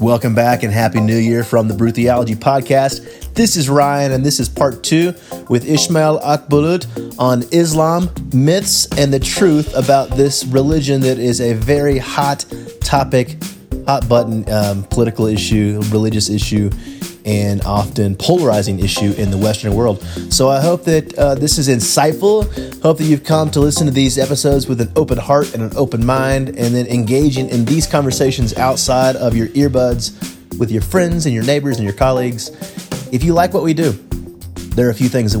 Welcome back and Happy New Year from the Brew Theology Podcast. This is Ryan, and this is part two with Ishmael Akbulut on Islam, myths, and the truth about this religion that is a very hot topic, hot button um, political issue, religious issue, and often polarizing issue in the Western world. So I hope that uh, this is insightful. Hope that you've come to listen to these episodes with an open heart and an open mind, and then engaging in these conversations outside of your earbuds with your friends and your neighbors and your colleagues. If you like what we do, there are a few things that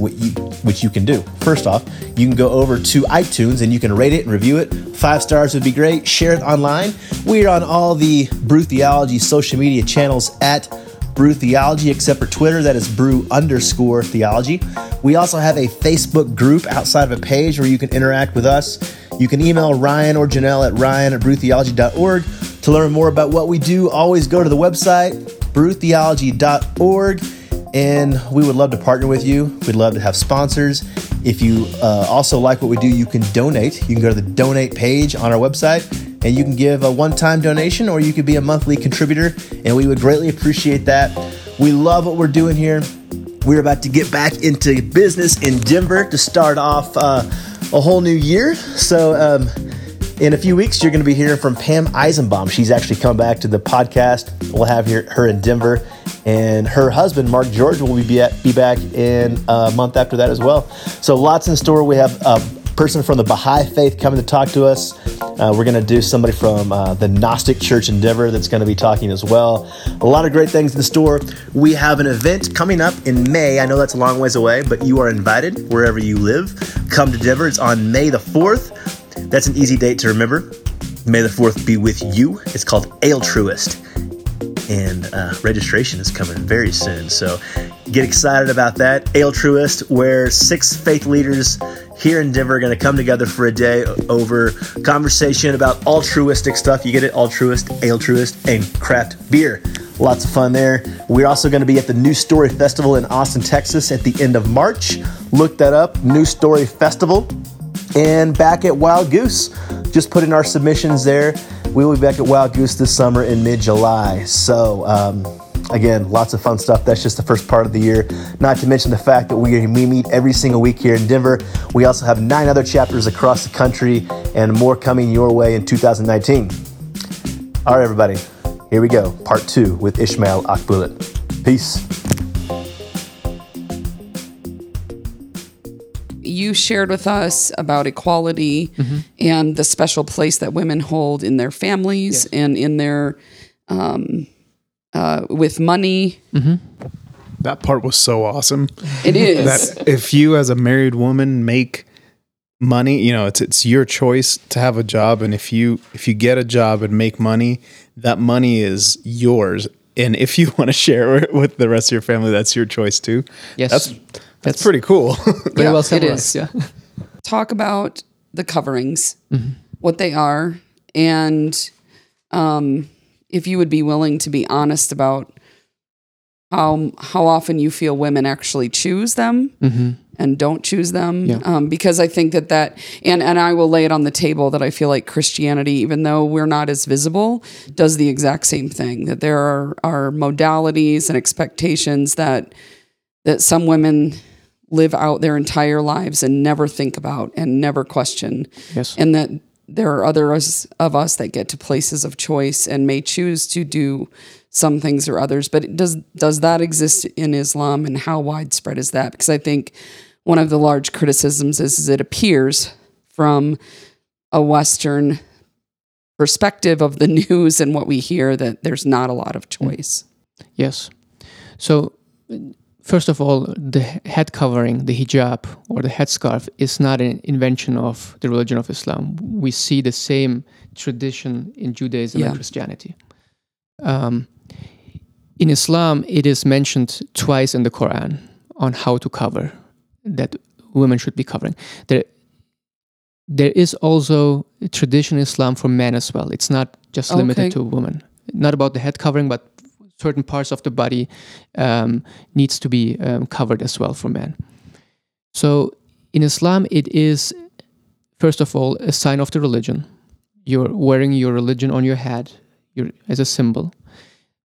which you can do. First off, you can go over to iTunes and you can rate it and review it. Five stars would be great. Share it online. We are on all the Brew Theology social media channels at Brew Theology, except for Twitter, that is brew underscore theology. We also have a Facebook group outside of a page where you can interact with us. You can email Ryan or Janelle at ryan at brewtheology.org to learn more about what we do. Always go to the website, brewtheology.org, and we would love to partner with you. We'd love to have sponsors. If you uh, also like what we do, you can donate. You can go to the donate page on our website and you can give a one time donation or you could be a monthly contributor, and we would greatly appreciate that. We love what we're doing here. We're about to get back into business in Denver to start off uh, a whole new year. So, um, in a few weeks, you're going to be hearing from Pam Eisenbaum. She's actually come back to the podcast. We'll have her in Denver. And her husband, Mark George, will be, be back in a month after that as well. So, lots in store. We have a person from the Baha'i faith coming to talk to us. Uh, we're going to do somebody from uh, the Gnostic Church Endeavor that's going to be talking as well. A lot of great things in store. We have an event coming up in May. I know that's a long ways away, but you are invited wherever you live. Come to Denver. It's on May the 4th. That's an easy date to remember. May the 4th be with you. It's called Altruist. And uh, registration is coming very soon. So get excited about that. Altruist, where six faith leaders here in Denver are going to come together for a day over conversation about altruistic stuff. You get it? Altruist, altruist, and craft beer. Lots of fun there. We're also going to be at the New Story Festival in Austin, Texas at the end of March. Look that up, New Story Festival and back at Wild Goose. Just put in our submissions there. We will be back at Wild Goose this summer in mid July. So, um, again, lots of fun stuff. That's just the first part of the year. Not to mention the fact that we, we meet every single week here in Denver. We also have nine other chapters across the country and more coming your way in 2019. All right, everybody, here we go. Part two with Ishmael Akbulut. Peace. you shared with us about equality mm-hmm. and the special place that women hold in their families yes. and in their um, uh, with money. Mm-hmm. That part was so awesome. It is that if you as a married woman make money, you know, it's it's your choice to have a job, and if you if you get a job and make money, that money is yours. And if you want to share it with the rest of your family, that's your choice too. Yes, that's that's pretty cool. Very yeah, well. It is. Yeah. Talk about the coverings, mm-hmm. what they are, and um, if you would be willing to be honest about how how often you feel women actually choose them mm-hmm. and don't choose them. Yeah. Um, because I think that that and and I will lay it on the table that I feel like Christianity, even though we're not as visible, does the exact same thing. That there are are modalities and expectations that that some women live out their entire lives and never think about and never question. Yes. And that there are others of us that get to places of choice and may choose to do some things or others. But does does that exist in Islam and how widespread is that? Because I think one of the large criticisms is, is it appears from a Western perspective of the news and what we hear that there's not a lot of hmm. choice. Yes. So First of all, the head covering, the hijab or the headscarf, is not an invention of the religion of Islam. We see the same tradition in Judaism yeah. and Christianity. Um, in Islam, it is mentioned twice in the Quran on how to cover, that women should be covering. There, there is also a tradition in Islam for men as well. It's not just limited okay. to women. Not about the head covering, but certain parts of the body um, needs to be um, covered as well for men. So in Islam, it is first of all a sign of the religion. You're wearing your religion on your head as a symbol.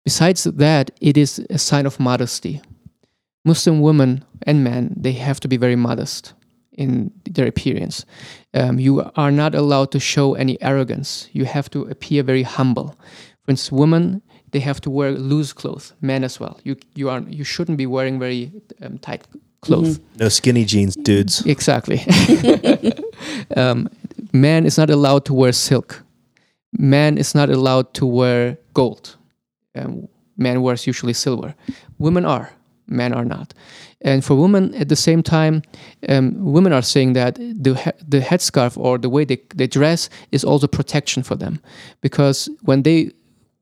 Besides that, it is a sign of modesty. Muslim women and men, they have to be very modest in their appearance. Um, you are not allowed to show any arrogance. You have to appear very humble. For instance, women they have to wear loose clothes. Men as well. You you are you shouldn't be wearing very um, tight clothes. No skinny jeans, dudes. Exactly. um, man is not allowed to wear silk. Man is not allowed to wear gold. Um, man wears usually silver. Women are. Men are not. And for women, at the same time, um, women are saying that the he- the headscarf or the way they, they dress is also protection for them, because when they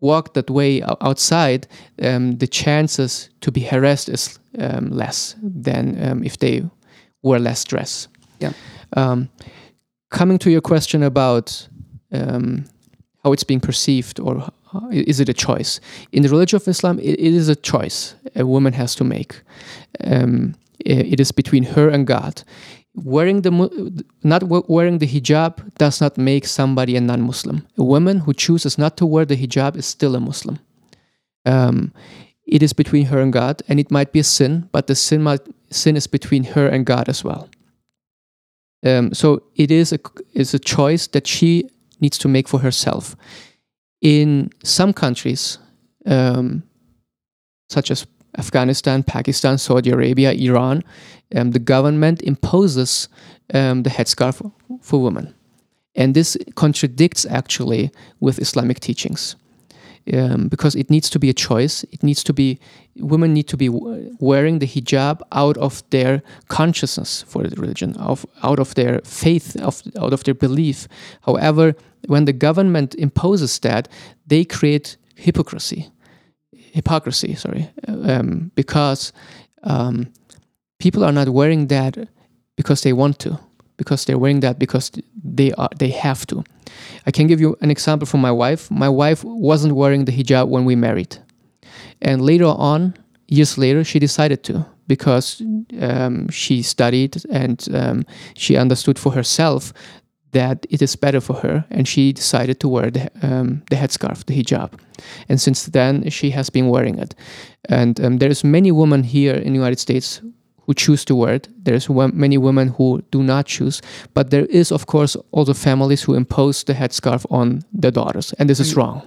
walk that way outside, um, the chances to be harassed is um, less than um, if they wear less dress. Yeah. Um, coming to your question about um, how it's being perceived or is it a choice? In the religion of Islam, it, it is a choice a woman has to make. Um, it is between her and God. Wearing the not wearing the hijab does not make somebody a non-Muslim. A woman who chooses not to wear the hijab is still a Muslim. Um, it is between her and God, and it might be a sin, but the sin might, sin is between her and God as well. Um, so it is a is a choice that she needs to make for herself. In some countries, um, such as Afghanistan, Pakistan, Saudi Arabia, Iran, um, the government imposes um, the headscarf for, women, and this contradicts actually with Islamic teachings. Um, because it needs to be a choice. It needs to be women need to be wearing the hijab out of their consciousness for the religion, of out of their faith, of out of their belief. However, when the government imposes that, they create hypocrisy, hypocrisy. Sorry, um, because um, people are not wearing that because they want to, because they're wearing that because they are they have to. I can give you an example from my wife. My wife wasn't wearing the hijab when we married, and later on, years later, she decided to because um, she studied and um, she understood for herself that it is better for her, and she decided to wear the um, the headscarf, the hijab, and since then she has been wearing it. And um, there's many women here in the United States who choose to wear it. There's many women who do not choose, but there is, of course, also families who impose the headscarf on their daughters, and this is wrong.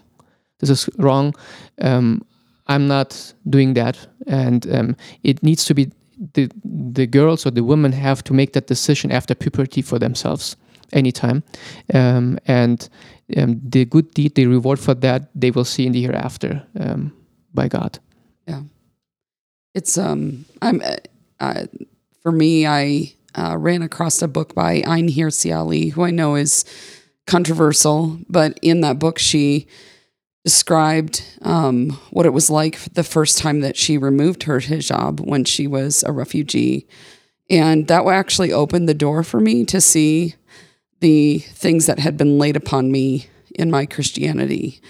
This is wrong. Um, I'm not doing that, and um, it needs to be the the girls or the women have to make that decision after puberty for themselves anytime, um, and um, the good deed, the reward for that, they will see in the hereafter um, by God. Yeah, it's um I'm uh, for me I uh, ran across a book by Ayaan Hirsi Ali, who I know is controversial, but in that book she described um, what it was like the first time that she removed her hijab when she was a refugee, and that actually opened the door for me to see the things that had been laid upon me in my Christianity,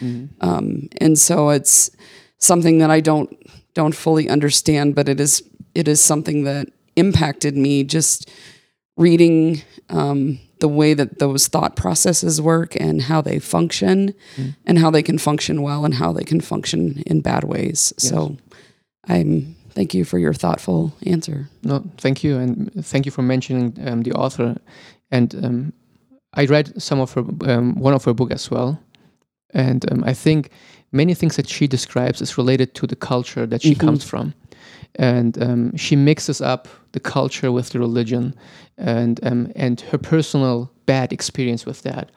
um, and so it's something that I don't don't fully understand, but it is it is something that impacted me just reading um, the way that those thought processes work and how they function and how they can function well and how they can function in bad ways. So I'm thank you for your thoughtful answer. No, thank you, and thank you for mentioning um, the author. And um, I read some of her, um, one of her book as well, and um, I think many things that she describes is related to the culture that she comes from, and um, she mixes up the culture with the religion, and um, and her personal bad experience with that,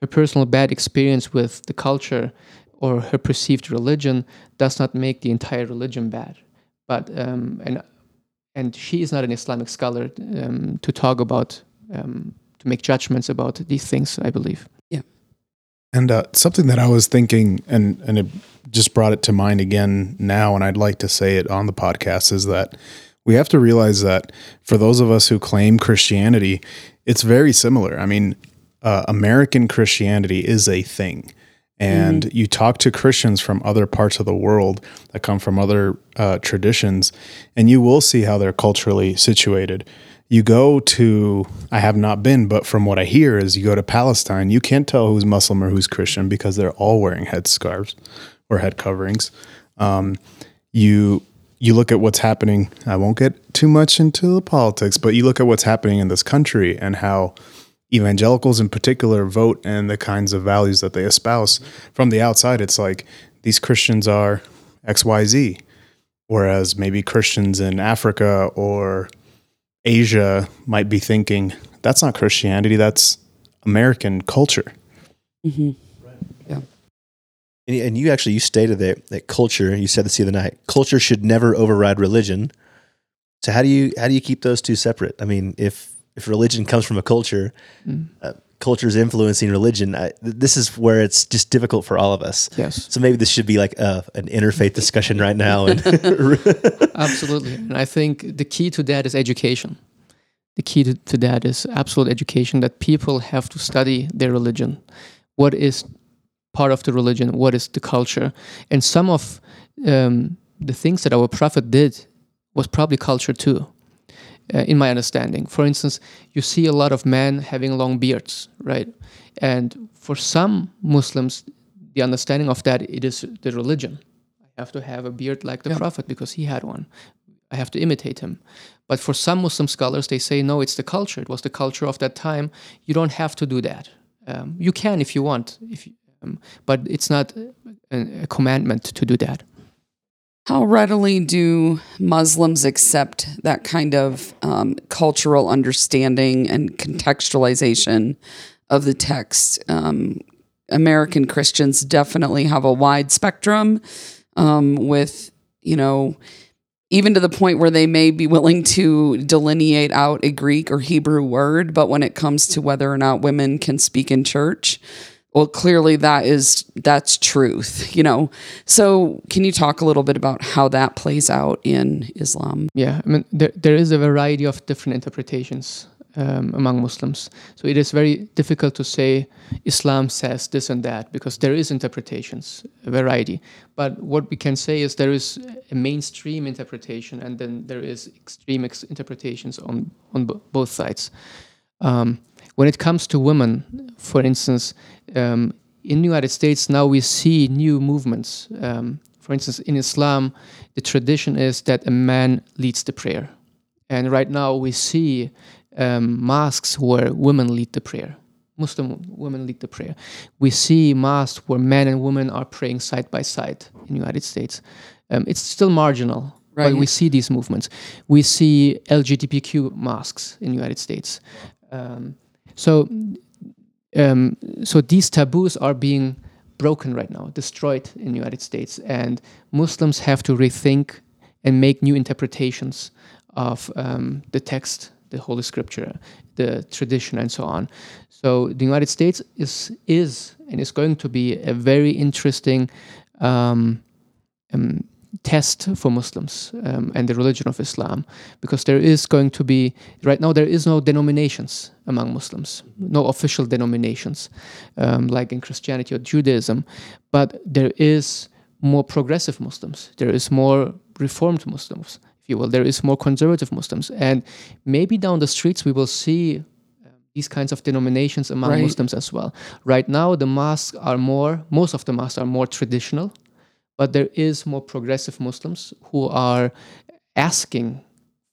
her personal bad experience with the culture, or her perceived religion does not make the entire religion bad, but um, and and she is not an Islamic scholar um, to talk about um, to make judgments about these things. I believe. Yeah. And uh, something that I was thinking, and and it just brought it to mind again now, and I'd like to say it on the podcast is that we have to realize that for those of us who claim Christianity, it's very similar. I mean, uh, American Christianity is a thing. And you talk to Christians from other parts of the world that come from other uh, traditions, and you will see how they're culturally situated. You go to, I have not been, but from what I hear is you go to Palestine, you can't tell who's Muslim or who's Christian because they're all wearing headscarves or head coverings. Um, you you look at what's happening. I won't get too much into the politics, but you look at what's happening in this country and how evangelicals in particular vote and the kinds of values that they espouse. From the outside, it's like these Christians are X Y Z, whereas maybe Christians in Africa or Asia might be thinking that's not Christianity. That's American culture. Mm-hmm. And, and you actually you stated that that culture. You said this the other night. Culture should never override religion. So how do you how do you keep those two separate? I mean, if if religion comes from a culture, Mm. uh, culture is influencing religion. I, this is where it's just difficult for all of us. Yes, So maybe this should be like a, an interfaith discussion right now. And absolutely. And I think the key to that is education. The key to, to that is absolute education that people have to study their religion. What is part of the religion? What is the culture? And some of um, the things that our prophet did was probably culture too, uh, in my understanding. For instance, you see a lot of men having long beards, right? And for some Muslims, the understanding of that it is the religion. I have to have a beard like the Yeah. prophet because he had one. I have to imitate him. But for some Muslim scholars, they say no, it's the culture. It was the culture of that time. You don't have to do that. Um, you can if you want, if you, um, but it's not a, a commandment to do that. How readily do Muslims accept that kind of um, cultural understanding and contextualization of the text? Um, American Christians definitely have a wide spectrum um, with, you know, even to the point where they may be willing to delineate out a Greek or Hebrew word, but when it comes to whether or not women can speak in church, well, clearly that is that's truth, you know. So, can you talk a little bit about how that plays out in Islam? Yeah, I mean, there, there is a variety of different interpretations um, among Muslims. So it is very difficult to say Islam says this and that because there is interpretations, a variety. But what we can say is there is a mainstream interpretation and then there is extreme ex- interpretations on, on b- both sides. Um, when it comes to women, for instance, um, in the United States now we see new movements. Um, for instance, in Islam, the tradition is that a man leads the prayer, and right now we see um, mosques where women lead the prayer. Muslim women lead the prayer. We see mosques where men and women are praying side by side in the United States. Um, it's still marginal, Right. but we see these movements. We see LGBTQ mosques in the United States. Um, so, um, so these taboos are being broken right now, destroyed in the United States, and Muslims have to rethink and make new interpretations of um, the text, the Holy Scripture, the tradition, and so on. So the United States is is and is going to be a very interesting um, um, test for Muslims um, and the religion of Islam, because there is going to be right now there is no denominations among Muslims, no official denominations um, like in Christianity or Judaism, but there is more progressive Muslims. There is more reformed Muslims, if you will. There is more conservative Muslims, and maybe down the streets we will see um, these kinds of denominations among Right. Muslims as well. Right now, the mosques are more. Most of the mosques are more traditional, but there is more progressive Muslims who are asking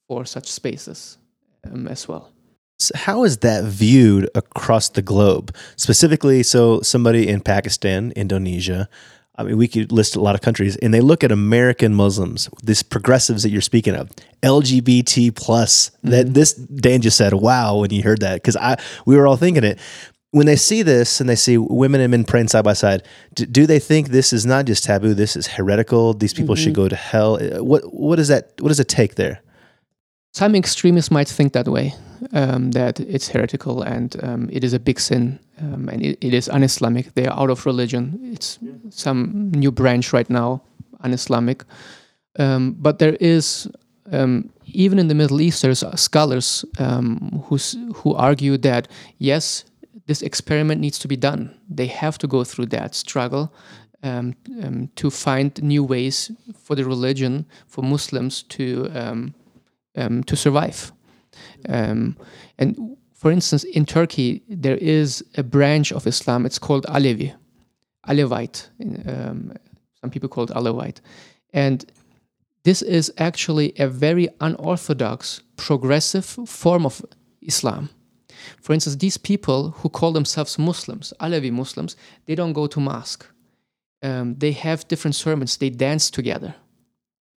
for such spaces um, as well. So how is that viewed across the globe? Specifically, so somebody in Pakistan, Indonesia, I mean, we could list a lot of countries, and they look at American Muslims, these progressives that you're speaking of, LGBT plus. That this Dan just said, "Wow!" when you heard that, because I we were all thinking it. When they see this and they see women and men praying side by side, do, do they think this is not just taboo? This is heretical. These people should go to hell. Uh, What what is that? What does it take there? Some extremists might think that way, um, that it's heretical and um, it is a big sin um, and it, it is un-Islamic. They are out of religion. It's some new branch right now, un-Islamic. Um, but there is, um, even in the Middle East, there's uh, scholars um, who's, who argue that yes, this experiment needs to be done. They have to go through that struggle um, um, to find new ways for the religion, for Muslims to um, um, to survive. Um, and for instance, in Turkey, there is a branch of Islam. It's called Alevi, Alevite. Um, some people call it Alevite. And this is actually a very unorthodox, progressive form of Islam. For instance, these people who call themselves Muslims, Alevi Muslims, they don't go to mosque. Um, they have different sermons. They dance together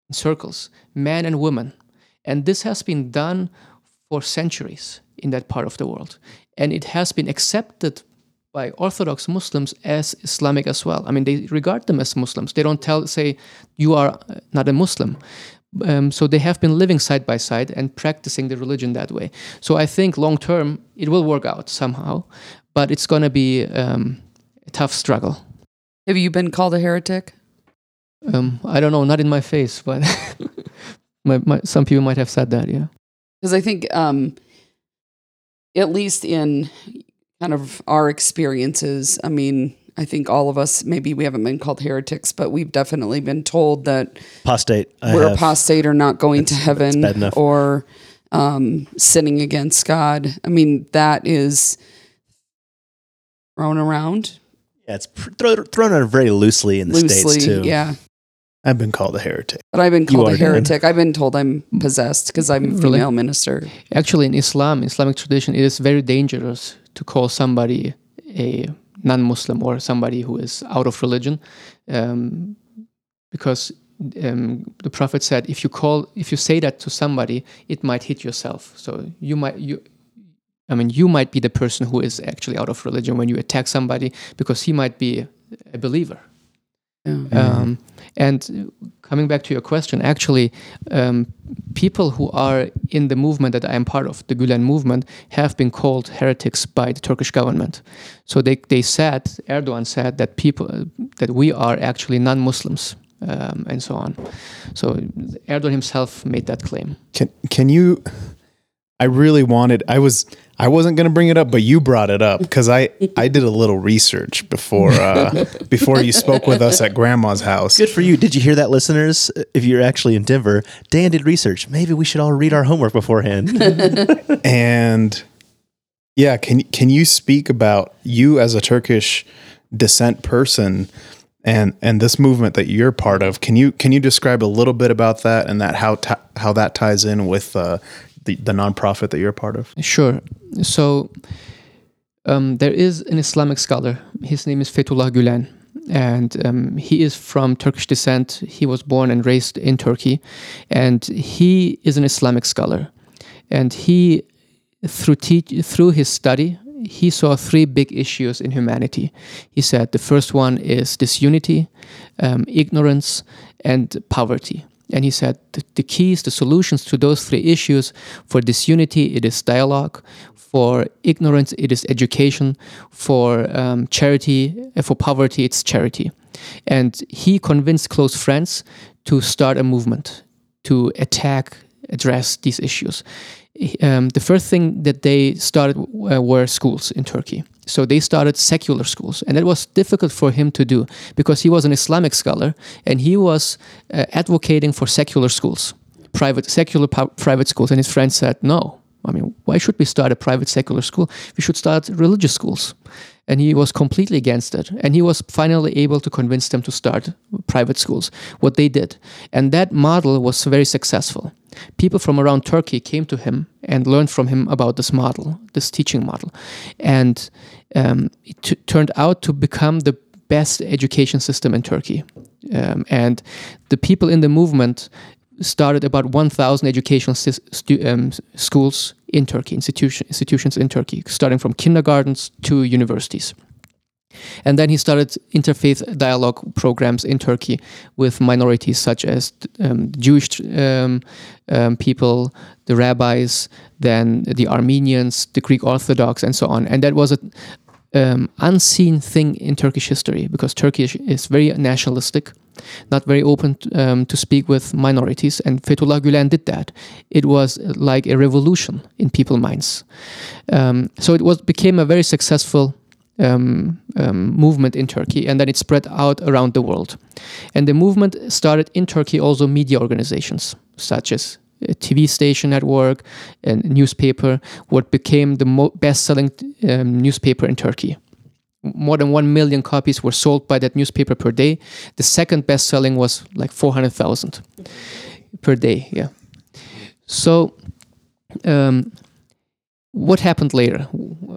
in circles, men and women. And this has been done for centuries in that part of the world. And it has been accepted by Orthodox Muslims as Islamic as well. I mean, they regard them as Muslims. They don't tell, say, you are not a Muslim. Um, so they have been living side by side and practicing the religion that way. So I think long term it will work out somehow, but it's going to be um, a tough struggle. Have you been called a heretic? Um, I don't know, not in my face, but my, my, some people might have said that. Yeah, Because I think, um, at least in kind of our experiences, I mean, I think all of us, maybe we haven't been called heretics, but we've definitely been told that Apostate. I we're have. apostate or not going to heaven that's bad enough. or um, sinning against God. I mean, that is thrown around Yeah, it's pr- thrown, thrown out very loosely in the loosely. states too. Yeah. I've been called a heretic. But I've been called are, a Dan. heretic. I've been told I'm possessed because I'm a Really? female minister. actually, in Islam, Islamic tradition, it is very dangerous to call somebody a non-Muslim or somebody who is out of religion, um, because um, the Prophet said, if you call, if you say that to somebody, it might hit yourself. So you might you. I mean, you might be the person who is actually out of religion when you attack somebody because he might be a believer. Yeah. Um, and coming back to your question, actually, um, people who are in the movement that I am part of, the Gulen movement, have been called heretics by the Turkish government. So they, they said, Erdogan said that people that we are actually non-Muslims um, and so on. So Erdogan himself made that claim. Can can you? I really wanted. I was. I wasn't going to bring it up, but you brought it up because I I did a little research before uh, before you spoke with us at Grandma's house. Good for you. Did you hear that, listeners? If you're actually in Denver, Dan did research. Maybe we should all read our homework beforehand. And yeah, can can you speak about you as a Turkish descent person and and this movement that you're part of? Can you can you describe a little bit about that and that how ti how that ties in with uh, the the nonprofit that you're a part of? Sure. So um, there is an Islamic scholar. His name is Fethullah Gülen, and um, he is from Turkish descent. He was born and raised in Turkey, and he is an Islamic scholar. And he, through through his study, he saw three big issues in humanity. He said the first one is disunity, um, ignorance, and poverty. And he said the, keys, the solutions to those three issues for disunity, it is dialogue. For ignorance, it is education. For um, charity, uh, for poverty, it's charity. And he convinced close friends to start a movement to attack, address these issues. Um, the first thing that they started uh, were schools in Turkey. So they started secular schools, and that was difficult for him to do because he was an Islamic scholar and he was uh, advocating for secular schools, private secular private schools. And his friends said, "No, I mean, why should we start a private secular school? We should start religious schools." And he was completely against it. And he was finally able to convince them to start private schools, what they did. And that model was very successful. People from around Turkey came to him and learned from him about this model, this teaching model. And um, it t- turned out to become the best education system in Turkey. Um, and the people in the movement started about 1,000 educational um, schools in Turkey, institution, institutions in Turkey, starting from kindergartens to universities. And then he started interfaith dialogue programs in Turkey with minorities such as um, Jewish um, um, people, the rabbis, then the Armenians, the Greek Orthodox, and so on. And that was an um, unseen thing in Turkish history because Turkey is very nationalistic, not very open um, to speak with minorities. And Fethullah Gülen did that. It was like a revolution in people's minds. Um, so it was became a very successful um, um, movement in Turkey, and then it spread out around the world. And the movement started in Turkey also media organizations such as a TV station network and newspaper, what became the best-selling um, newspaper in Turkey. More than 1 million copies were sold by that newspaper per day. The second best selling was like 400,000 per day. Yeah. So, um, what happened later?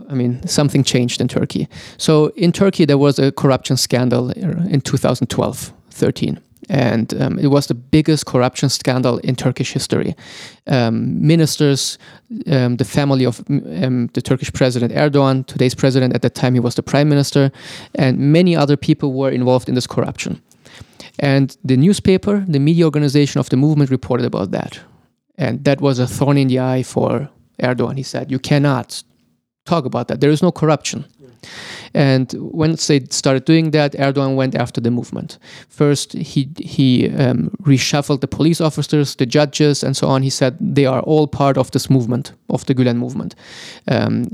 I mean, something changed in Turkey. So, in Turkey, there was a corruption scandal in 2012 13 and um, it was the biggest corruption scandal in Turkish history. Um, ministers, um, the family of um, the Turkish president Erdogan, today's president at that time, he was the prime minister, and many other people were involved in this corruption. And the newspaper, the media organization of the movement reported about that. And that was a thorn in the eye for Erdogan. He said, You cannot talk about that. There is no corruption. And once they started doing that, Erdogan went after the movement. First, he he um, reshuffled the police officers, the judges, and so on. He said they are all part of this movement, of the Gulen movement. Um,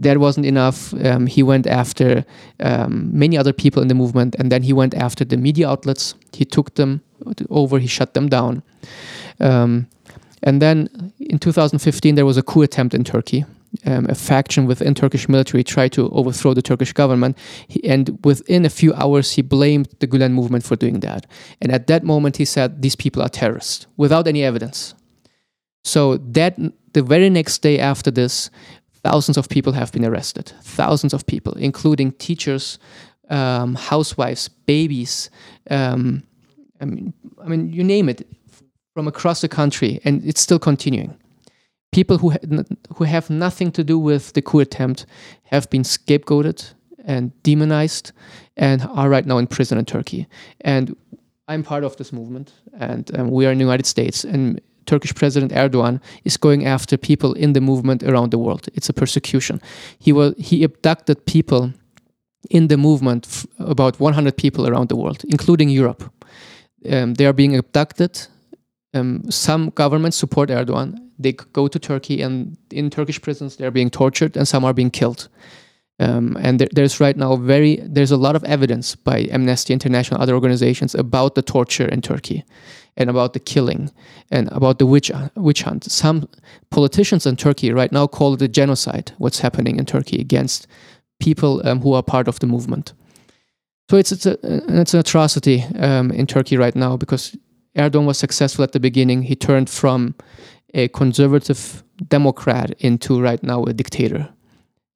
that wasn't enough. Um, he went after um, many other people in the movement, and then he went after the media outlets. He took them over. He shut them down. Um, and then in 2015, there was a coup attempt in Turkey um, a faction within Turkish military tried to overthrow the Turkish government, he, and within a few hours he blamed the Gulen movement for doing that. And at that moment he said these people are terrorists without any evidence. So that the very next day after this, thousands of people have been arrested. Thousands of people, including teachers, um, housewives, babies. Um, I mean, I mean, you name it, from across the country, and it's still continuing people who ha- who have nothing to do with the coup attempt have been scapegoated and demonized and are right now in prison in Turkey. And I'm part of this movement, and um, we are in the United States, and Turkish President Erdogan is going after people in the movement around the world. It's a persecution. He was he abducted people in the movement, f- about 100 people around the world, including Europe. Um, they are being abducted. Um, some governments support Erdogan, they go to Turkey and in Turkish prisons they're being tortured and some are being killed. Um, and there, there's right now very there's a lot of evidence by Amnesty International other organizations about the torture in Turkey and about the killing and about the witch witch hunt. Some politicians in Turkey right now call it a genocide. What's happening in Turkey against people um, who are part of the movement. So it's it's a it's an atrocity um, in Turkey right now because Erdogan was successful at the beginning. He turned from a conservative democrat into right now a dictator,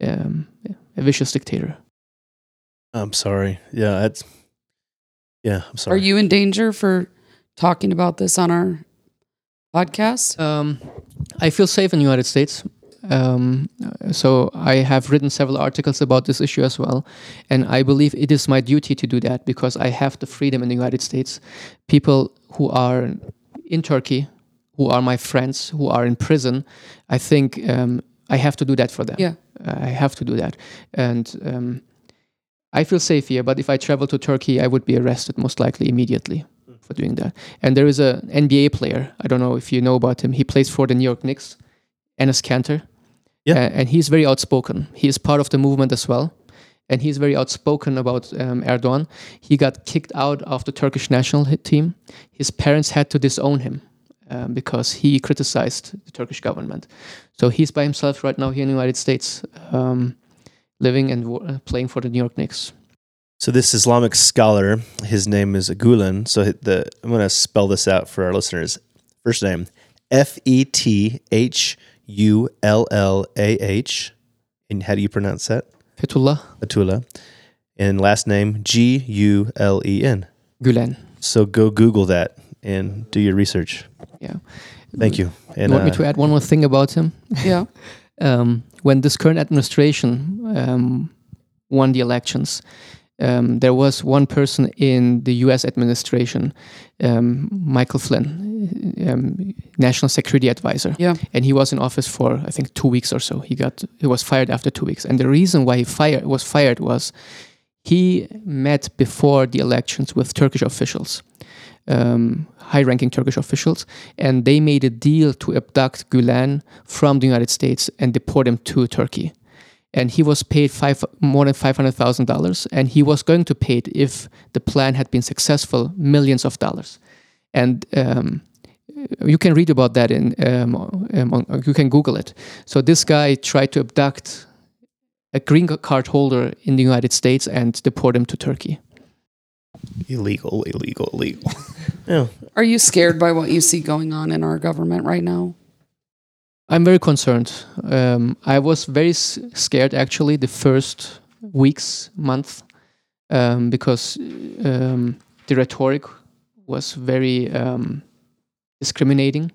um, a vicious dictator. I'm sorry. Yeah, that's. Yeah, I'm sorry. Are you in danger for talking about this on our podcast? Um, I feel safe in the United States. Um, so I have written several articles about this issue as well, and I believe it is my duty to do that because I have the freedom in the United States. People who are in Turkey who are my friends who are in prison, I think um, I have to do that for them. Yeah. I have to do that. And um, I feel safe here, but if I travel to Turkey, I would be arrested most likely immediately for doing that. And there is a NBA player. I don't know if you know about him. He plays for the New York Knicks, Enes Kanter. Yeah. Uh, and he's very outspoken. He is part of the movement as well. And he's very outspoken about um, Erdogan. He got kicked out of the Turkish national team. His parents had to disown him um, because he criticized the Turkish government. So he's by himself right now here in the United States, um, living and w- playing for the New York Knicks. So this Islamic scholar, his name is Gulen. So the I'm going to spell this out for our listeners. First name F E T H U L L A H, and how do you pronounce that? Fethullah Atula, and last name G U L E N. Gulen. So go Google that and do your research. Yeah. Thank you. And you want me uh, to add one more thing about him? Yeah. um, when this current administration um, won the elections, um, there was one person in the U.S. administration, um, Michael Flynn, um, National Security Advisor, Yeah. and he was in office for I think two weeks or so. He got he was fired after two weeks, and the reason why he fired was fired was he met before the elections with Turkish officials, um, high-ranking Turkish officials, and they made a deal to abduct Gulen from the United States and deport him to Turkey. And he was paid five, more than five hundred thousand dollars, and he was going to pay it if the plan had been successful, millions of dollars. And um, you can read about that in um, um, on- you can Google it. So this guy tried to abduct a green card holder in the United States and deport him to Turkey. Illegal, illegal, illegal. Yeah. Are you scared by what you see going on in our government right now? I'm very concerned. Um, I was very s- scared actually the first weeks, month, um, because um, the rhetoric was very um, discriminating,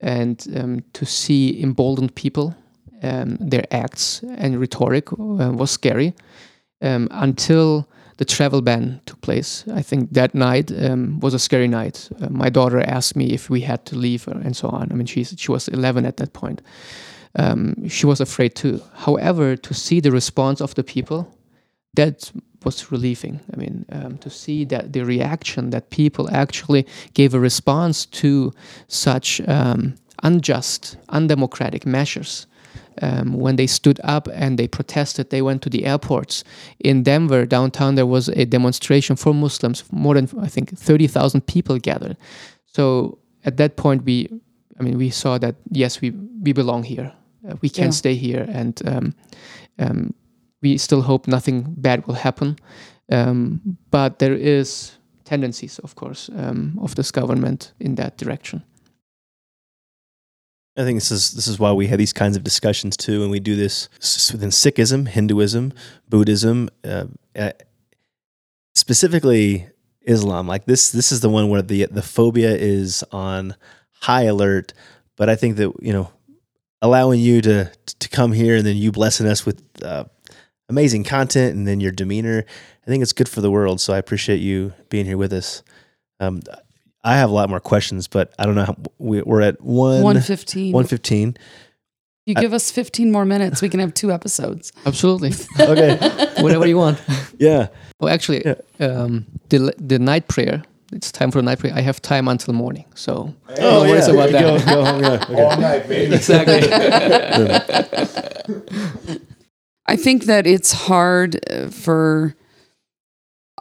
and um, to see emboldened people, um, their acts and rhetoric uh, was scary. Until the travel ban took place, I think that night um, was a scary night. Uh, my daughter asked me if we had to leave and so on. I mean, she's, she was 11 at that point. Um, she was afraid too. However, to see the response of the people, that was relieving. I mean, um, to see that the reaction that people actually gave a response to such um, unjust, undemocratic measures. Um, when they stood up and they protested, they went to the airports. In Denver, downtown, there was a demonstration for Muslims. More than, I think, 30,000 people gathered. So at that point, we, I mean, we saw that, yes, we, we belong here. Uh, we can Yeah. stay here. And um, um, we still hope nothing bad will happen. Um, but there is tendencies, of course, um, of this government in that direction. I think this is this is why we have these kinds of discussions too, and we do this within Sikhism, Hinduism, Buddhism, uh, uh, specifically Islam. Like this, this is the one where the the phobia is on high alert. But I think that you know, allowing you to to come here and then you blessing us with uh, amazing content and then your demeanor, I think it's good for the world. So I appreciate you being here with us. Um, I have a lot more questions, but I don't know. How, we, we're at one 115. 115. you give us 15 more minutes, we can have two episodes. Absolutely. Okay. Whatever you want. yeah. Well, actually, um, the the night prayer. It's time for the night prayer. I have time until morning, so Oh, no worries yeah. about Go, that. go home. Yeah. Okay. All night, baby. exactly. I think that it's hard uh, for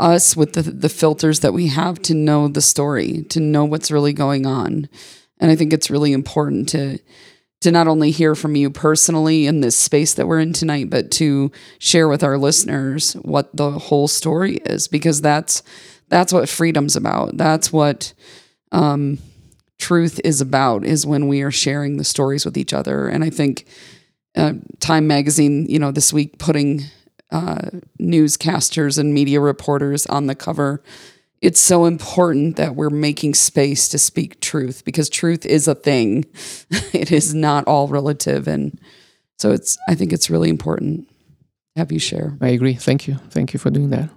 us with the the filters that we have to know the story, to know what's really going on. And I think it's really important to to not only hear from you personally in this space that we're in tonight, but to share with our listeners what the whole story is because that's that's what freedom's about. That's what um, truth is about is when we are sharing the stories with each other. And I think uh, Time Magazine, you know, this week putting uh, newscasters and media reporters on the cover. It's so important that we're making space to speak truth because truth is a thing. it is not all relative, and so it's. I think it's really important to have you share. I agree. Thank you. Thank you for doing that.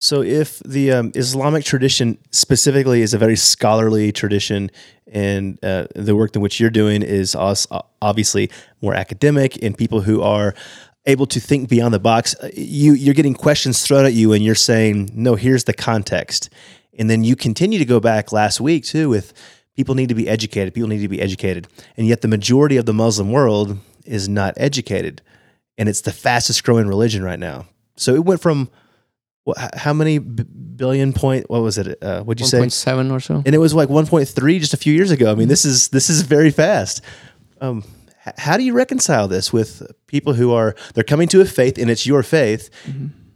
So, if the um, Islamic tradition specifically is a very scholarly tradition, and uh, the work in which you're doing is obviously more academic, and people who are able to think beyond the box, uh, you you're getting questions thrown at you, and you're saying, "No, here's the context," and then you continue to go back last week too with people need to be educated, people need to be educated, and yet the majority of the Muslim world is not educated, and it's the fastest growing religion right now. So it went from what, how many billion point? What was it? Uh, what'd you say? 1.7 or so. And it was like 1.3 just a few years ago. I mean, this is this is very fast. Um, how do you reconcile this with people who are they're coming to a faith and it's your faith,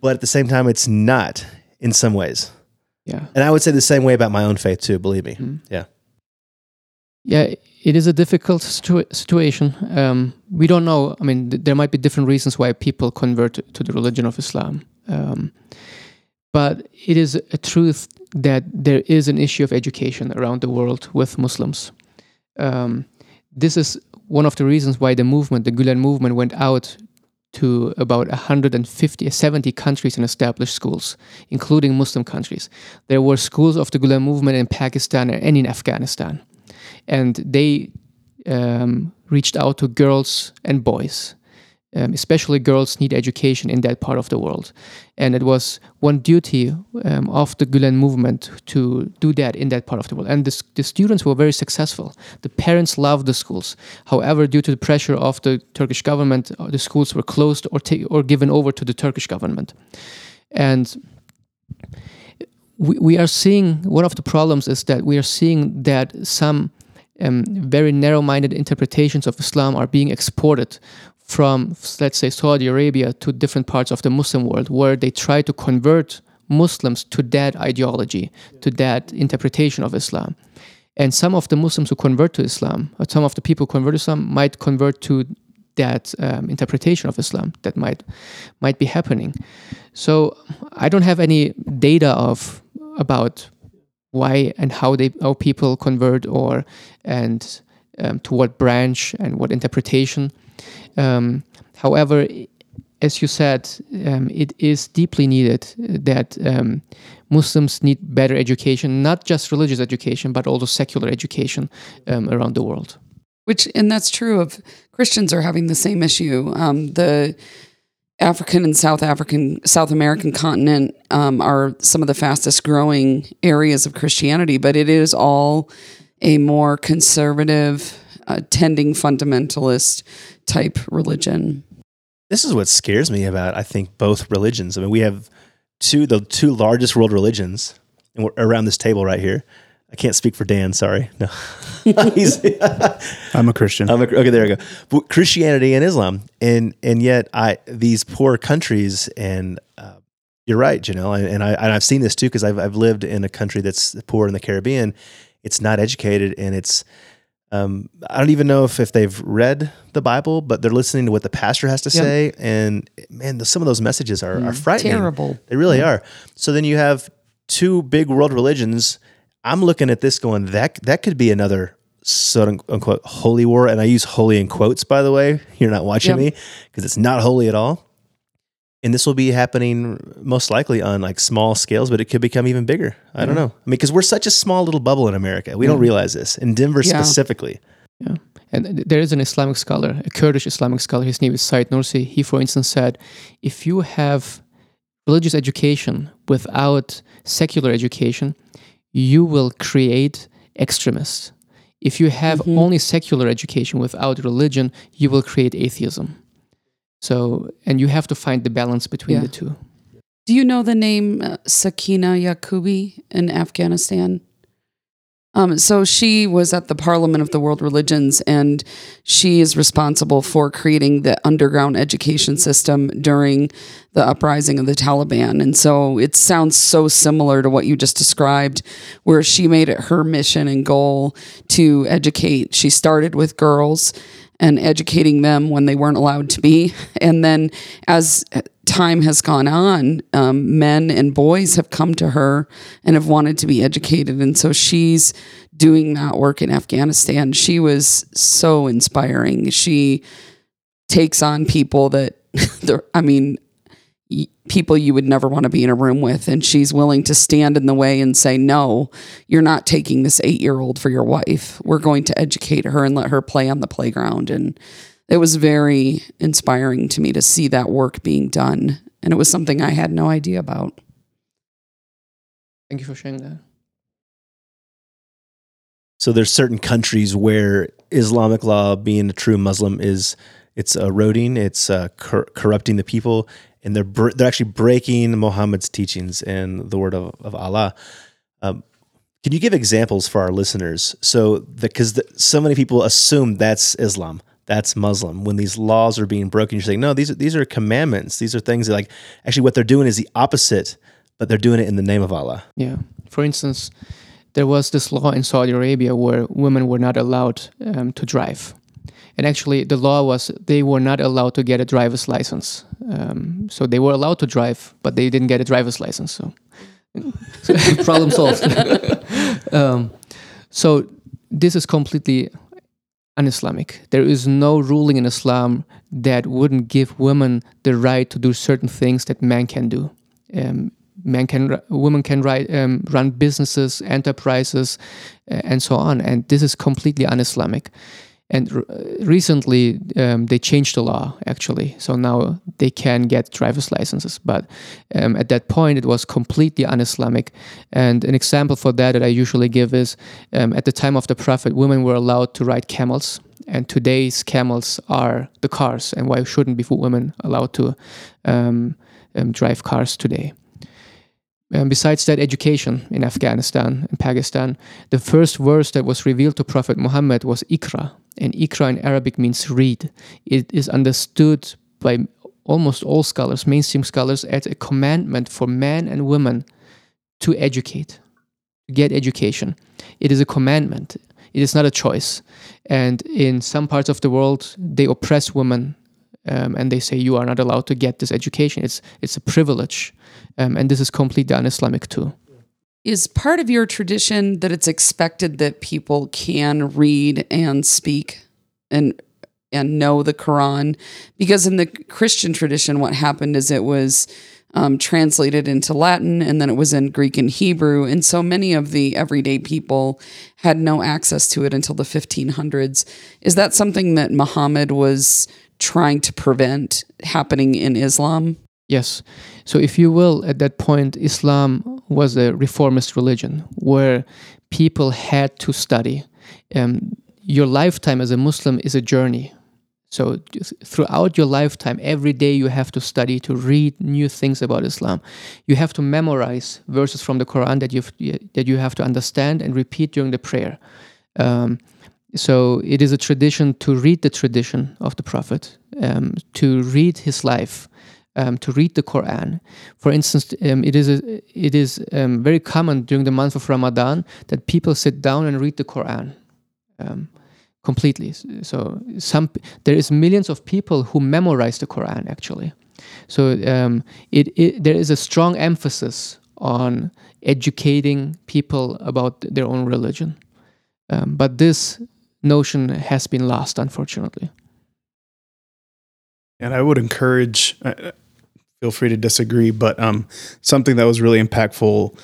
but at the same time it's not in some ways. Yeah. And I would say the same way about my own faith too. Believe me. Mhm. Yeah. Yeah, it is a difficult situa- situation. Um, we don't know. I mean, th- there might be different reasons why people convert to the religion of Islam. Um, but it is a truth that there is an issue of education around the world with Muslims. Um, this is one of the reasons why the movement, the Gulen movement, went out to about 150, 70 countries and established schools, including Muslim countries. There were schools of the Gulen movement in Pakistan and in Afghanistan and they um, reached out to girls and boys. Um, especially girls need education in that part of the world, and it was one duty um, of the Gulen movement to do that in that part of the world. And the, the students were very successful. The parents loved the schools. However, due to the pressure of the Turkish government, uh, the schools were closed or ta- or given over to the Turkish government. And we, we are seeing one of the problems is that we are seeing that some um, very narrow-minded interpretations of Islam are being exported from, let's say, Saudi Arabia to different parts of the Muslim world, where they try to convert Muslims to that ideology, to that interpretation of Islam. And some of the Muslims who convert to Islam, or some of the people who convert to Islam, might convert to that um, interpretation of Islam that might might be happening. So I don't have any data of about why and how they how people convert or and um, to what branch and what interpretation. Um, however, as you said, um, it is deeply needed that um, Muslims need better education, not just religious education, but also secular education um, around the world. Which, and that's true of Christians are having the same issue. Um, the African and South African, South American continent um, are some of the fastest growing areas of Christianity, but it is all a more conservative, uh, tending fundamentalist type religion. This is what scares me about, I think, both religions. I mean, we have two, the two largest world religions and we're around this table right here. I can't speak for Dan. Sorry. No, He's, I'm a Christian. I'm a, okay, there we go. But Christianity and Islam, and and yet I these poor countries, and uh, you're right, Janelle, and, and I and I've seen this too because I've I've lived in a country that's poor in the Caribbean. It's not educated, and it's um, I don't even know if, if they've read the Bible, but they're listening to what the pastor has to Yep. say, and man, the, some of those messages are, are frightening. Terrible. They really are. So then you have two big world religions. I'm looking at this going that that could be another so unquote" holy war, and I use "holy" in quotes. By the way, you're not watching Yep. me because it's not holy at all. And this will be happening most likely on like small scales, but it could become even bigger. I don't know. I mean, because we're such a small little bubble in America, we don't realize this. In Denver Yeah. specifically, Yeah. And there is an Islamic scholar, a Kurdish Islamic scholar, his name is Said Nursi. He, for instance, said if you have religious education without secular education, you will create extremists. If you have mm-hmm. only secular education without religion, you will create atheism. So, and you have to find the balance between Yeah. the two. Do you know the name uh, Sakena Yacoobi in Afghanistan? Um, so she was at the Parliament of the World Religions, and she is responsible for creating the underground education system during the uprising of the Taliban. And so it sounds so similar to what you just described, where she made it her mission and goal to educate. She started with girls and educating them when they weren't allowed to be. And then as time has gone on, um, men and boys have come to her and have wanted to be educated. And so she's doing that work in Afghanistan. She was so inspiring. She takes on people that, I mean, people you would never want to be in a room with. And she's willing to stand in the way and say, no, you're not taking this eight year old for your wife. We're going to educate her and let her play on the playground. And it was very inspiring to me to see that work being done. And it was something I had no idea about. Thank you for sharing that. So there's certain countries where Islamic law, being a true Muslim, is it's eroding, it's uh, cor- corrupting the people, and they're br- they're actually breaking Muhammad's teachings and the word of, of Allah. Um, can you give examples for our listeners? So because so many people assume that's Islam, that's Muslim. When these laws are being broken, you're saying no, these are, these are commandments. These are things that like actually what they're doing is the opposite, but they're doing it in the name of Allah. Yeah. For instance, there was this law in Saudi Arabia where women were not allowed um, to drive. And actually, the law was they were not allowed to get a driver's license. Um, so they were allowed to drive, but they didn't get a driver's license. So, so problem solved. um, so this is completely un-Islamic. There is no ruling in Islam that wouldn't give women the right to do certain things that men can do. Um, men can, women can ri- um, run businesses, enterprises, uh, and so on. And this is completely un-Islamic. And r- recently, um, they changed the law actually, so now they can get driver's licenses. But um, at that point, it was completely un-Islamic. And an example for that that I usually give is um, at the time of the Prophet, women were allowed to ride camels, and today's camels are the cars. And why shouldn't be women allowed to um, um, drive cars today? And besides that, education in Afghanistan and Pakistan, the first verse that was revealed to Prophet Muhammad was Iqra. And iqra in Arabic means read. It is understood by almost all scholars, mainstream scholars, as a commandment for men and women to educate, to get education. It is a commandment. It is not a choice. And in some parts of the world, they oppress women um, and they say you are not allowed to get this education. It's it's a privilege, um, and this is completely un-Islamic too. Is part of your tradition that it's expected that people can read and speak and and know the Quran? Because in the Christian tradition, what happened is it was um, translated into Latin and then it was in Greek and Hebrew. And so many of the everyday people had no access to it until the 1500s. Is that something that Muhammad was trying to prevent happening in Islam? Yes. So, if you will, at that point, Islam was a reformist religion where people had to study. Um, your lifetime as a Muslim is a journey. So, throughout your lifetime, every day you have to study to read new things about Islam. You have to memorize verses from the Quran that you that you have to understand and repeat during the prayer. Um, so it is a tradition to read the tradition of the Prophet, um, to read his life, um, to read the Quran. For instance, um, it is a, it is um, very common during the month of Ramadan that people sit down and read the Quran um, completely. So some there is millions of people who memorize the Quran actually. So um, it, it there is a strong emphasis on educating people about their own religion. Um, but this notion has been lost, unfortunately. And I would encourage, uh, feel free to disagree, but um, something that was really impactful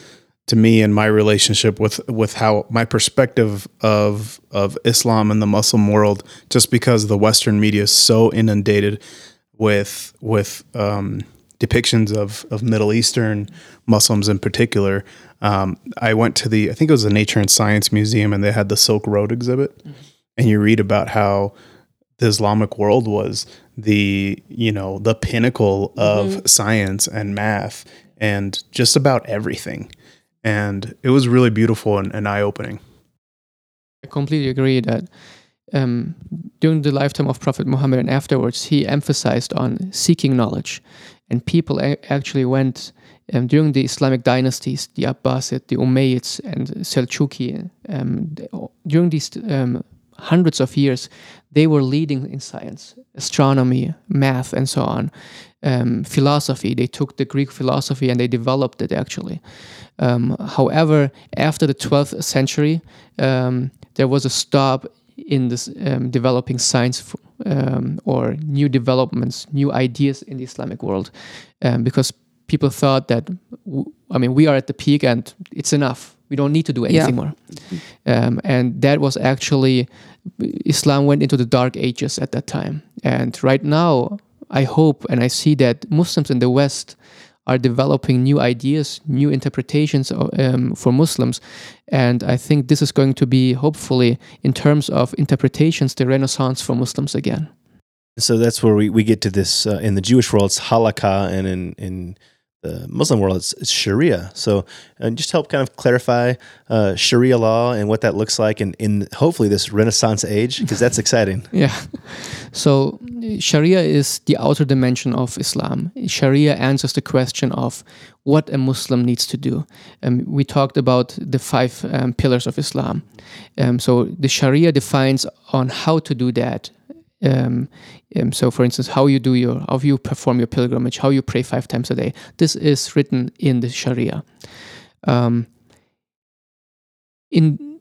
to me in my relationship with with how my perspective of of Islam and the Muslim world, just because the Western media is so inundated with with um, depictions of of Middle Eastern Muslims in particular. Um, I went to the I think it was the Nature and Science Museum, and they had the Silk Road exhibit, mm-hmm. and you read about how the Islamic world was the you know the pinnacle of mm-hmm. science and math and just about everything, and it was really beautiful and, and eye opening. I completely agree that um, during the lifetime of Prophet Muhammad and afterwards, he emphasized on seeking knowledge, and people a- actually went um, during the Islamic dynasties, the Abbasid, the Umayyads, and Seljuki. Um, during these um, hundreds of years, they were leading in science, astronomy, math, and so on. Um, philosophy, they took the Greek philosophy and they developed it actually. Um, however, after the 12th century, um, there was a stop in this um, developing science um, or new developments, new ideas in the Islamic world, um, because people thought that, I mean, we are at the peak and it's enough. We don't need to do anything yeah. more. Um, and that was actually, Islam went into the dark ages at that time. And right now, I hope and I see that Muslims in the West are developing new ideas, new interpretations um, for Muslims. And I think this is going to be, hopefully, in terms of interpretations, the renaissance for Muslims again. So that's where we, we get to this uh, in the Jewish world, it's halakha, and in, in the Muslim world, it's, it's Sharia. So, uh, just help kind of clarify uh, Sharia law and what that looks like in, in hopefully this Renaissance age, because that's exciting. yeah. So, Sharia is the outer dimension of Islam. Sharia answers the question of what a Muslim needs to do. Um, we talked about the five um, pillars of Islam. Um, so, the Sharia defines on how to do that um, um, so, for instance, how you do your, how you perform your pilgrimage, how you pray five times a day. This is written in the Sharia. Um, in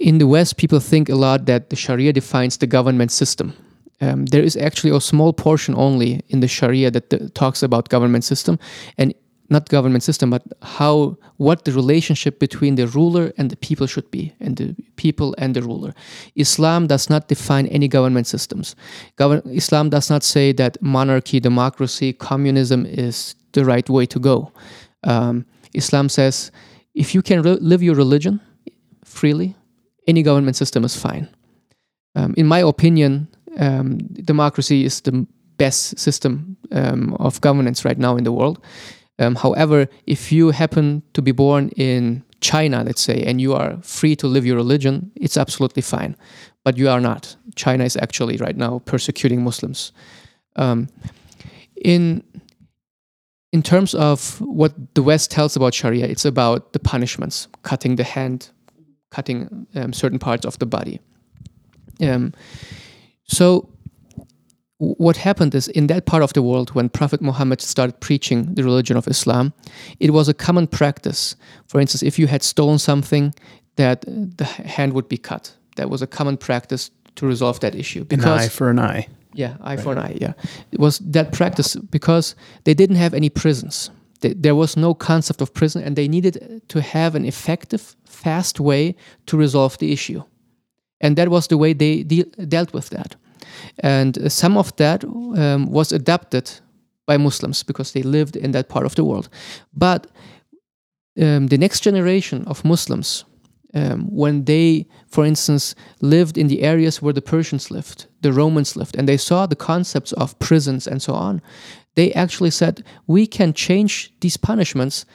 in the West, people think a lot that the Sharia defines the government system. Um, there is actually a small portion only in the Sharia that the, talks about government system, and not government system, but how what the relationship between the ruler and the people should be, and the people and the ruler. Islam does not define any government systems. Islam does not say that monarchy, democracy, communism is the right way to go. Um, Islam says if you can re- live your religion freely, any government system is fine. Um, in my opinion, um, democracy is the best system um, of governance right now in the world um, however, if you happen to be born in China, let's say, and you are free to live your religion, it's absolutely fine. But you are not. China is actually right now persecuting Muslims. Um, in in terms of what the West tells about Sharia, it's about the punishments, cutting the hand, cutting um, certain parts of the body. Um, so what happened is in that part of the world when prophet muhammad started preaching the religion of islam it was a common practice for instance if you had stolen something that the hand would be cut that was a common practice to resolve that issue An eye for an eye. yeah, eye for an eye. Yeah, it was that practice because they didn't have any prisons. There was no concept of prison, and they needed to have an effective, fast way to resolve the issue, and that was the way they de- dealt with that. And some of that um, was adapted by Muslims because they lived in that part of the world. But um, the next generation of Muslims, um, when they, for instance, lived in the areas where the Persians lived, the Romans lived, and they saw the concepts of prisons and so on, they actually said, we can change these punishments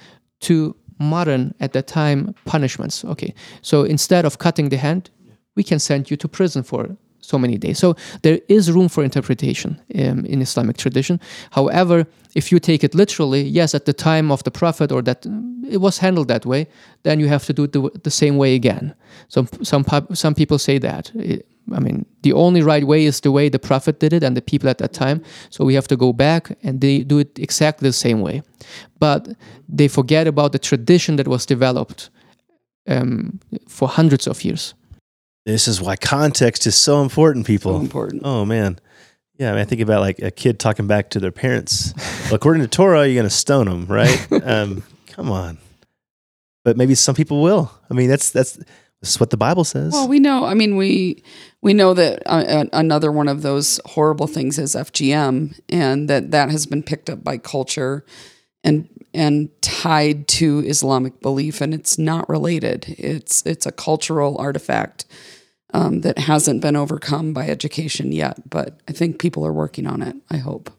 to modern, at that time, punishments. Okay, so instead of cutting the hand, we can send you to prison for so many days. So there is room for interpretation um, in Islamic tradition. However, if you take it literally, yes, at the time of the Prophet or that um, it was handled that way, then you have to do it the, the same way again. So some some people say that. It- I mean, the only right way is the way the Prophet did it and the people at that time. So we have to go back and they do it exactly the same way. But they forget about the tradition that was developed um, for hundreds of years. This is why context is so important, people. So important. Oh man, yeah. I mean, I think about like a kid talking back to their parents. well, according to Torah, you're gonna stone them, right? um, come on. But maybe some people will. I mean, that's that's this is what the Bible says. Well, we know. I mean, we we know that uh, uh, another one of those horrible things is FGM, and that that has been picked up by culture and and tied to Islamic belief, and it's not related. It's it's a cultural artifact um, that hasn't been overcome by education yet. But I think people are working on it. I hope.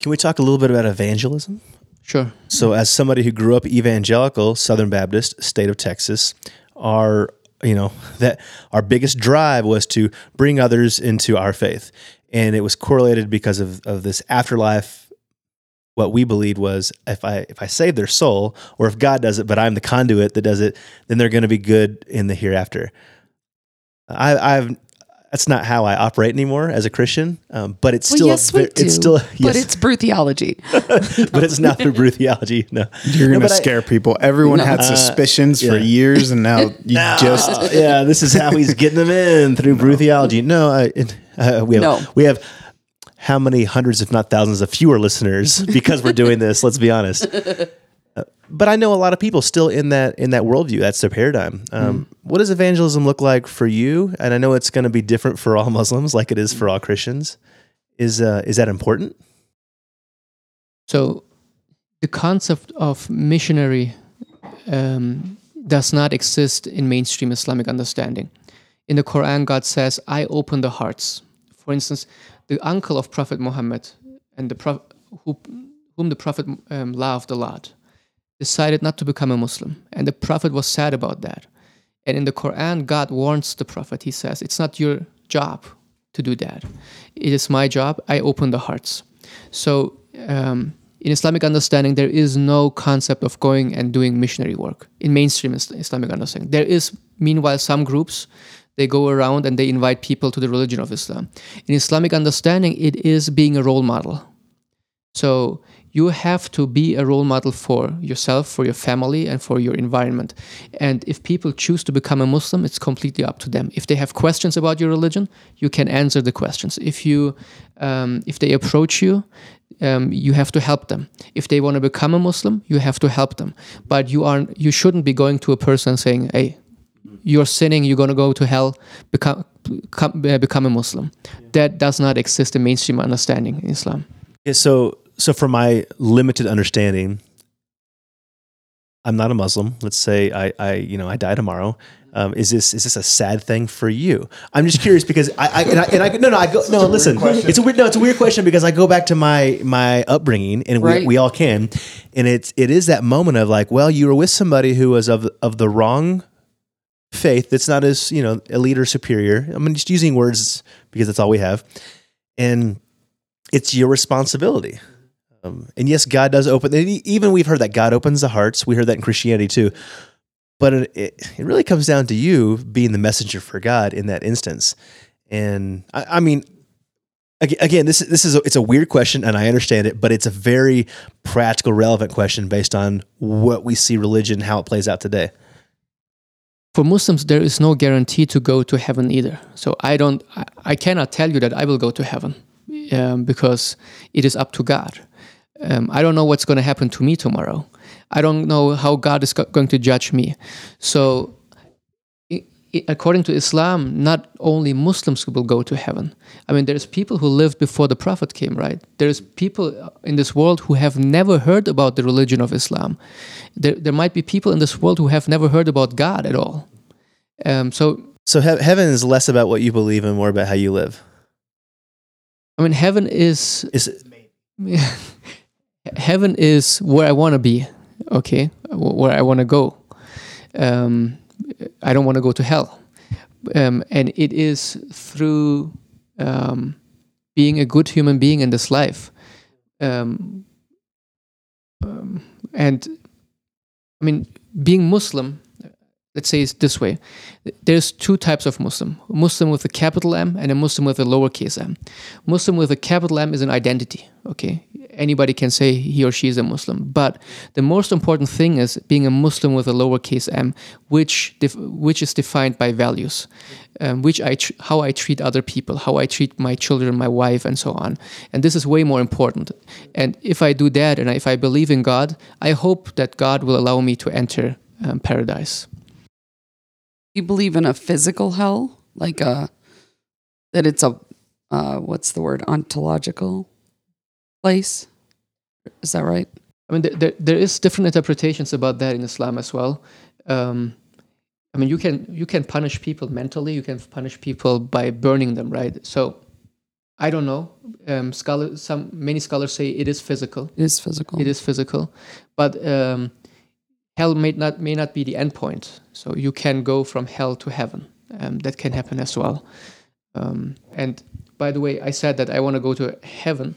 Can we talk a little bit about evangelism? Sure. So, as somebody who grew up evangelical, Southern Baptist, state of Texas, our you know that our biggest drive was to bring others into our faith, and it was correlated because of of this afterlife. What we believed was if I if I save their soul, or if God does it, but I'm the conduit that does it, then they're going to be good in the hereafter. I, I've that's not how I operate anymore as a Christian, um, but it's Well, still yes, we do. it's still but it's Brew theology. but it's not through Brew theology. No, You're gonna but I- scare people. Everyone No. had suspicions for yeah. years, and now you just Uh, yeah, this is how he's getting them in through brew theology. No, I, uh, we have No. we have how many hundreds, if not thousands, of fewer listeners because we're doing this. Let's be honest. Uh, but I know a lot of people still in that in that worldview. That's their paradigm. Um, What does evangelism look like for you? And I know it's going to be different for all Muslims, like it is for all Christians. Is uh, is that important? So the concept of missionary um, does not exist in mainstream Islamic understanding. In the Quran, God says, I open the hearts. For instance, the uncle of Prophet Muhammad and the Pro- who, whom the Prophet um, loved a lot decided not to become a Muslim. And the Prophet was sad about that. And in the Quran, God warns the Prophet. He says, It's not your job to do that. It is my job. I open the hearts. So, um, in Islamic understanding, there is no concept of going and doing missionary work in mainstream Islamic understanding. There is, meanwhile, some groups they go around and they invite people to the religion of Islam. In Islamic understanding, it is being a role model. So you have to be a role model for yourself, for your family, and for your environment. And if people choose to become a Muslim, it's completely up to them. If they have questions about your religion, you can answer the questions. If you, um, if they approach you, um, you have to help them. If they want to become a Muslim, you have to help them. But you are, you shouldn't be going to a person saying, "Hey, you're sinning. You're going to go to hell. Become, become, uh, become a Muslim." That does not exist in mainstream understanding in Islam. Yeah, so so from my limited understanding, I'm not a Muslim. Let's say I, I you know I die tomorrow. Um, is this is this a sad thing for you? I'm just curious because I, I, and, I and I no no I go no listen. it's a weird no it's a weird question because I go back to my my upbringing and we, we all can. And it's it is that moment of like well you were with somebody who was of of the wrong faith that's not as you know elite or superior. I'm just using words because that's all we have. And it's your responsibility um, and yes God does open even we've heard that God opens the hearts we heard that in Christianity too but it, it, it really comes down to you being the messenger for God in that instance. And I, I mean, again, this is this is a, it's a weird question, and I understand it, but it's a very practical, relevant question based on what we see religion, how it plays out today. For Muslims, there is no guarantee to go to heaven either. So I don't, I, I cannot tell you that I will go to heaven um, because it is up to God. Um, I don't know what's going to happen to me tomorrow. I don't know how God is go- going to judge me. So, according to Islam, not only Muslims will go to heaven. I mean, there's people who lived before the Prophet came, right? There's people in this world who have never heard about the religion of Islam. There, there might be people in this world who have never heard about God at all. Um, so, So he- heaven is less about what you believe and more about how you live. I mean, heaven is Is heaven is where I want to be, okay, where I want to go. Um, I don't want to go to hell, um, and it is through um, being a good human being in this life, um, um, and I mean, being Muslim. Let's say it's this way: there's two types of Muslim: a Muslim with a capital M and a Muslim with a lowercase m. Muslim with a capital M is an identity. Okay, anybody can say he or she is a Muslim, but the most important thing is being a Muslim with a lowercase m, which def- which is defined by values, um, which I tr- how I treat other people, how I treat my children, my wife, and so on. And this is way more important. And if I do that, and if I believe in God, I hope that God will allow me to enter um, paradise. You believe in a physical hell, like a that it's a uh, what's the word ontological place? Is that right? I mean, there, there, there is different interpretations about that in Islam as well. Um, I mean, you can you can punish people mentally. You can punish people by burning them, right? So, I don't know. Um, scholar, some many scholars say it is physical. It is physical. It is physical, but um, hell may not may not be the end point. So you can go from hell to heaven. Um, that can happen as well. Um, and by the way, I said that I want to go to heaven.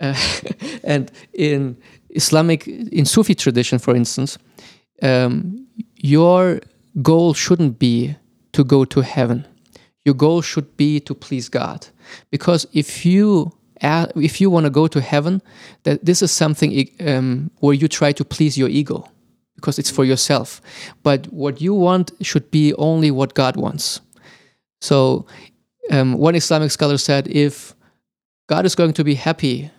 Uh, and in Islamic, in Sufi tradition, for instance, um, your goal shouldn't be to go to heaven. Your goal should be to please God, because if you if you want to go to heaven, that this is something um, where you try to please your ego, because it's for yourself. But what you want should be only what God wants. So, um, one Islamic scholar said, if God is going to be happy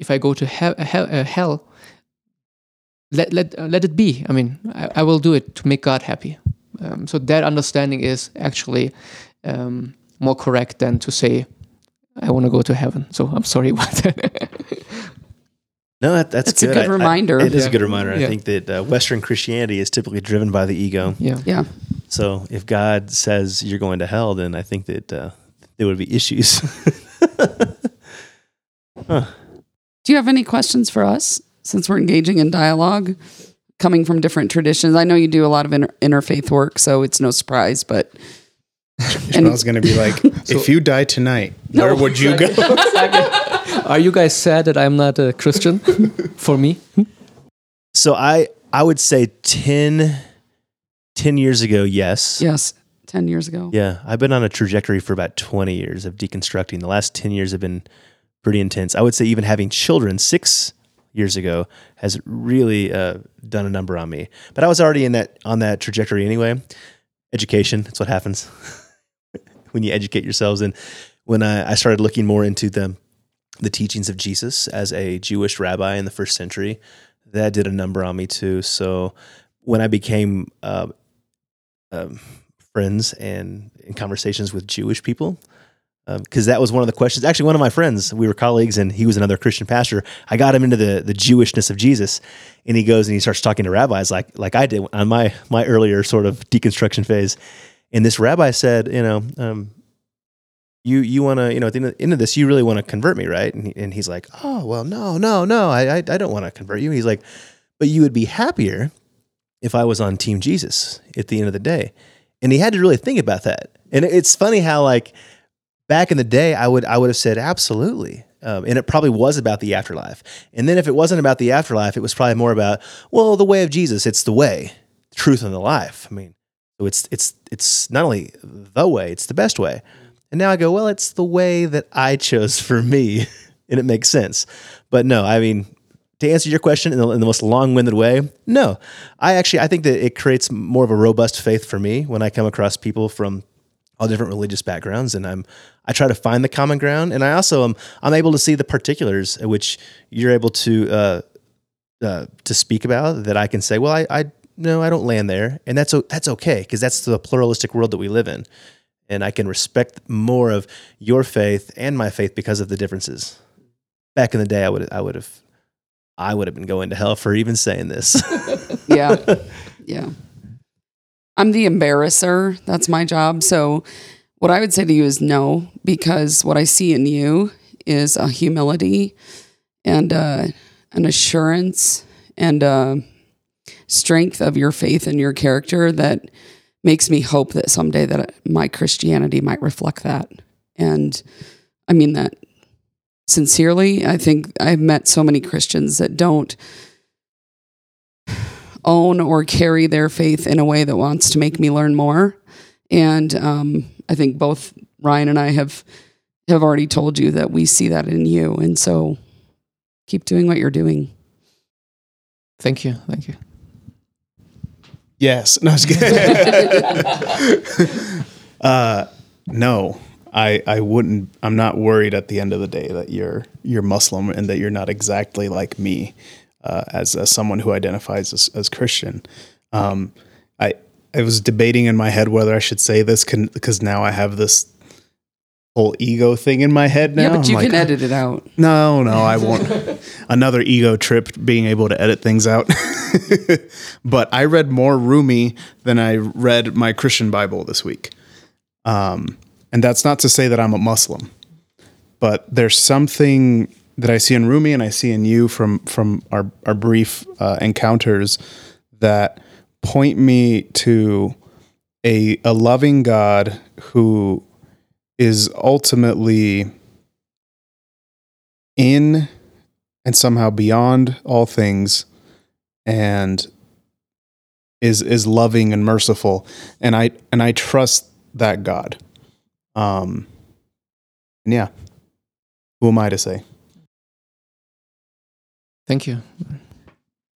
if I go to he- he- uh, hell, let let uh, let it be. I mean, I, I will do it to make God happy. Um, so that understanding is actually um, more correct than to say I want to go to heaven. So I'm sorry about that. no, that, that's That's a good. good I- I- reminder. it is a good reminder. I think that uh, Western Christianity is typically driven by the ego. yeah. yeah. So if God says you're going to hell, then I think that uh, there would be issues. Do you have any questions for us since we're engaging in dialogue, coming from different traditions? I know you do a lot of inter- interfaith work, so it's no surprise. But I was going to be like, if you die tonight, where would you go? Are you guys sad that I'm not a Christian? For me, So I I would say 10, 10 years ago, yes. yes, ten years ago. Yeah, I've been on a trajectory for about 20 years of deconstructing. The last 10 years have been pretty intense. I would say even having children 6 years ago has really uh, done a number on me. But I was already in that on that trajectory anyway. Education, that's what happens when you educate yourselves and when I, I started looking more into the the teachings of Jesus as a Jewish rabbi in the first century, that did a number on me too. So when I became uh, um, friends and in conversations with Jewish people, because that was one of the questions. Actually, one of my friends, we were colleagues, and he was another Christian pastor. I got him into the the Jewishness of Jesus, and he goes and he starts talking to rabbis like like I did on my my earlier sort of deconstruction phase. And this rabbi said, you know, um, you you want to you know at the end of, this you really want to convert me right? And, he, and he's like oh well no no no I I, I don't want to convert you. He's like but you would be happier if I was on team Jesus at the end of the day. And he had to really think about that. And it's funny how like back in the day I would I would have said absolutely. Um, and it probably was about the afterlife. And then if it wasn't about the afterlife it was probably more about well the way of Jesus it's the way truth and the life. I mean so it's it's it's not only the way it's the best way and now I go, well, it's the way that I chose for me, and it makes sense. But no, I mean, to answer your question in the, in the most long-winded way, no. I actually I think that it creates more of a robust faith for me when I come across people from all different religious backgrounds, and I'm I try to find the common ground, and I also am I'm able to see the particulars at which you're able to uh, uh, to speak about that I can say, well, I, I no, I don't land there, and that's that's okay because that's the pluralistic world that we live in and I can respect more of your faith and my faith because of the differences. Back in the day, I would I would have I would have been going to hell for even saying this. yeah. Yeah. I'm the embarrasser. That's my job. So, what I would say to you is no, because what I see in you is a humility and uh, an assurance and a strength of your faith and your character that makes me hope that someday that my Christianity might reflect that. And I mean that sincerely. I think I've met so many Christians that don't own or carry their faith in a way that wants to make me learn more. And um, I think both Ryan and I have have already told you that we see that in you. And so keep doing what you're doing. Thank you. Thank you. Yes. No, I was kidding. uh, no, I I wouldn't. I'm not worried at the end of the day that you're you're Muslim and that you're not exactly like me uh, as, as someone who identifies as, as Christian. Um, I I was debating in my head whether I should say this because now I have this whole ego thing in my head now. Yeah, but you I'm can like, edit it out. No, no, I won't. Another ego trip being able to edit things out. but I read more Rumi than I read my Christian Bible this week. Um, and that's not to say that I'm a Muslim, but there's something that I see in Rumi and I see in you from from our our brief uh, encounters that point me to a a loving God who is ultimately in and somehow beyond all things and is is loving and merciful and i and i trust that god um and yeah who am i to say Thank you.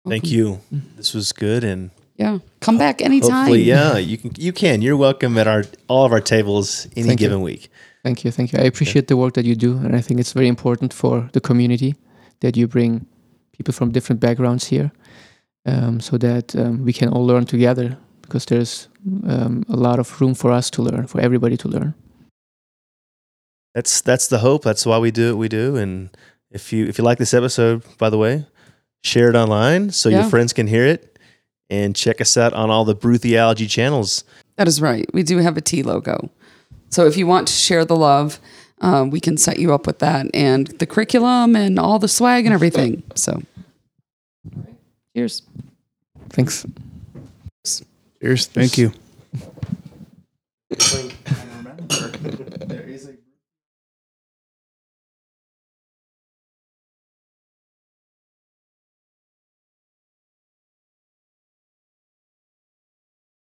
Thank you. This was good, and Yeah. Come back anytime. hopefully, yeah, you can. You can. You're welcome at our all of our tables any Thank you. given week. Thank you. Thank you. I appreciate the work that you do. And I think it's very important for the community that you bring people from different backgrounds here um, so that um, we can all learn together because there's um, a lot of room for us to learn, for everybody to learn. That's that's the hope. That's why we do what we do. And if you if you like this episode, by the way, share it online so Yeah. your friends can hear it, and check us out on all the Brew Theology channels. That is right. We do have a T logo. So if you want to share the love, um, we can set you up with that and the curriculum and all the swag and everything. So, cheers. Thanks. cheers thank you there is a